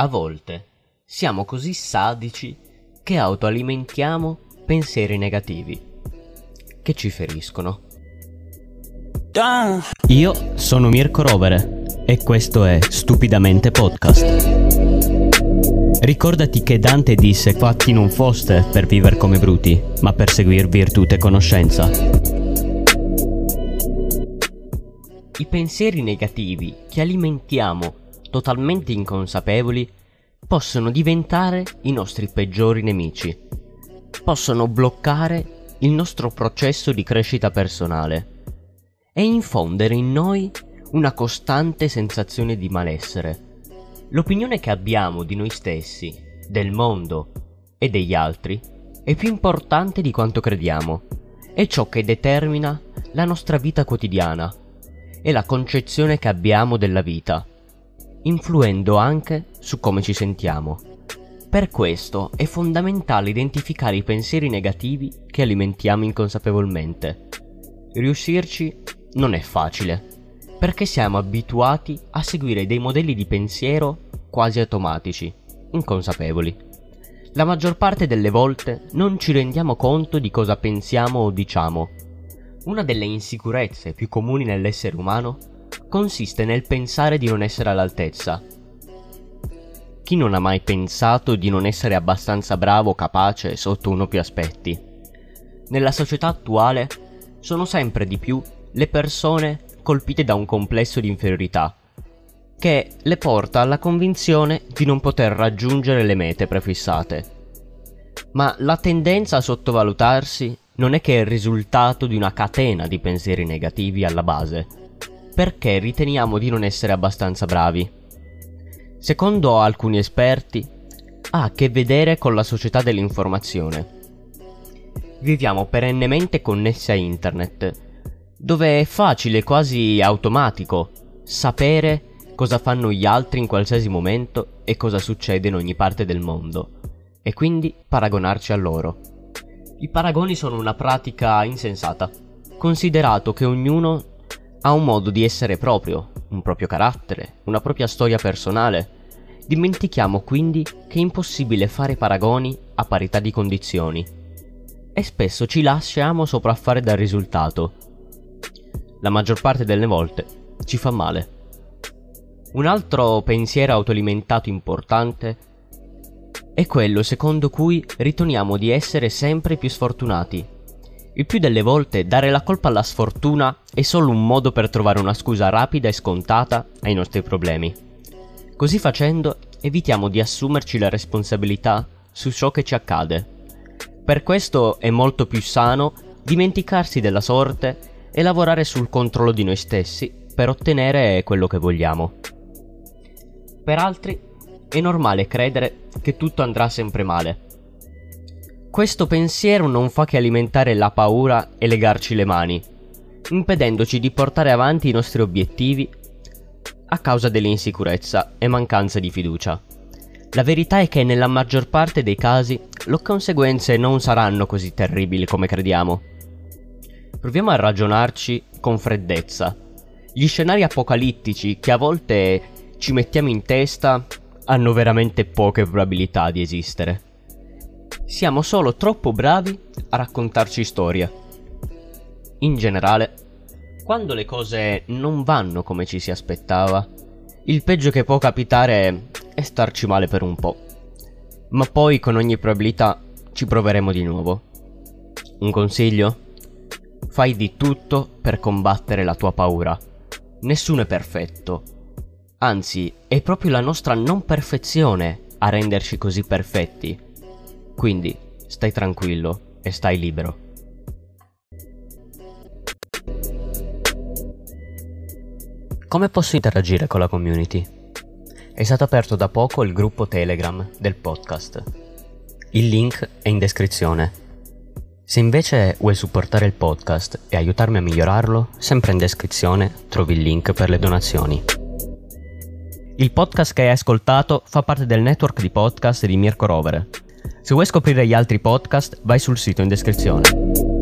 A volte siamo così sadici che autoalimentiamo pensieri negativi che ci feriscono. Io sono Mirko Rovere e questo è Stupidamente Podcast. Ricordati che Dante disse fatti non foste per vivere come bruti, ma per seguir virtù e conoscenza. I pensieri negativi che alimentiamo totalmente inconsapevoli, possono diventare i nostri peggiori nemici. Possono bloccare il nostro processo di crescita personale e infondere in noi una costante sensazione di malessere. L'opinione che abbiamo di noi stessi, del mondo e degli altri è più importante di quanto crediamo. È ciò che determina la nostra vita quotidiana e la concezione che abbiamo della vita influendo anche su come ci sentiamo. Per questo è fondamentale identificare i pensieri negativi che alimentiamo inconsapevolmente. Riuscirci non è facile, perché siamo abituati a seguire dei modelli di pensiero quasi automatici, inconsapevoli. La maggior parte delle volte non ci rendiamo conto di cosa pensiamo o diciamo. Una delle insicurezze più comuni nell'essere umano consiste nel pensare di non essere all'altezza. Chi non ha mai pensato di non essere abbastanza bravo o capace sotto uno o più aspetti? Nella società attuale sono sempre di più le persone colpite da un complesso di inferiorità, che le porta alla convinzione di non poter raggiungere le mete prefissate. Ma la tendenza a sottovalutarsi non è che il risultato di una catena di pensieri negativi alla base, perché riteniamo di non essere abbastanza bravi. Secondo alcuni esperti, ha a che vedere con la società dell'informazione. Viviamo perennemente connessi a internet, dove è facile, quasi automatico, sapere cosa fanno gli altri in qualsiasi momento e cosa succede in ogni parte del mondo, e quindi paragonarci a loro. I paragoni sono una pratica insensata, considerato che ognuno ha un modo di essere proprio, un proprio carattere, una propria storia personale. Dimentichiamo quindi che è impossibile fare paragoni a parità di condizioni e spesso ci lasciamo sopraffare dal risultato. La maggior parte delle volte ci fa male. Un altro pensiero autoalimentato importante è quello secondo cui riteniamo di essere sempre più sfortunati il più delle volte dare la colpa alla sfortuna è solo un modo per trovare una scusa rapida e scontata ai nostri problemi. Così facendo evitiamo di assumerci la responsabilità su ciò che ci accade. Per questo è molto più sano dimenticarsi della sorte e lavorare sul controllo di noi stessi per ottenere quello che vogliamo. Per altri è normale credere che tutto andrà sempre male questo pensiero non fa che alimentare la paura e legarci le mani, impedendoci di portare avanti i nostri obiettivi a causa dell'insicurezza e mancanza di fiducia. La verità è che nella maggior parte dei casi le conseguenze non saranno così terribili come crediamo. Proviamo a ragionarci con freddezza. Gli scenari apocalittici che a volte ci mettiamo in testa hanno veramente poche probabilità di esistere. Siamo solo troppo bravi a raccontarci storie. In generale, quando le cose non vanno come ci si aspettava, il peggio che può capitare è starci male per un po'. Ma poi con ogni probabilità ci proveremo di nuovo. Un consiglio? Fai di tutto per combattere la tua paura. Nessuno è perfetto. Anzi, è proprio la nostra non perfezione a renderci così perfetti quindi stai tranquillo e stai libero. Come posso interagire con la community? È stato aperto da poco il gruppo Telegram del podcast. Il link è in descrizione. Se invece vuoi supportare il podcast e aiutarmi a migliorarlo, sempre in descrizione trovi il link per le donazioni. Il podcast che hai ascoltato fa parte del network di podcast di Mirko Rovere se vuoi scoprire gli altri podcast, vai sul sito in descrizione.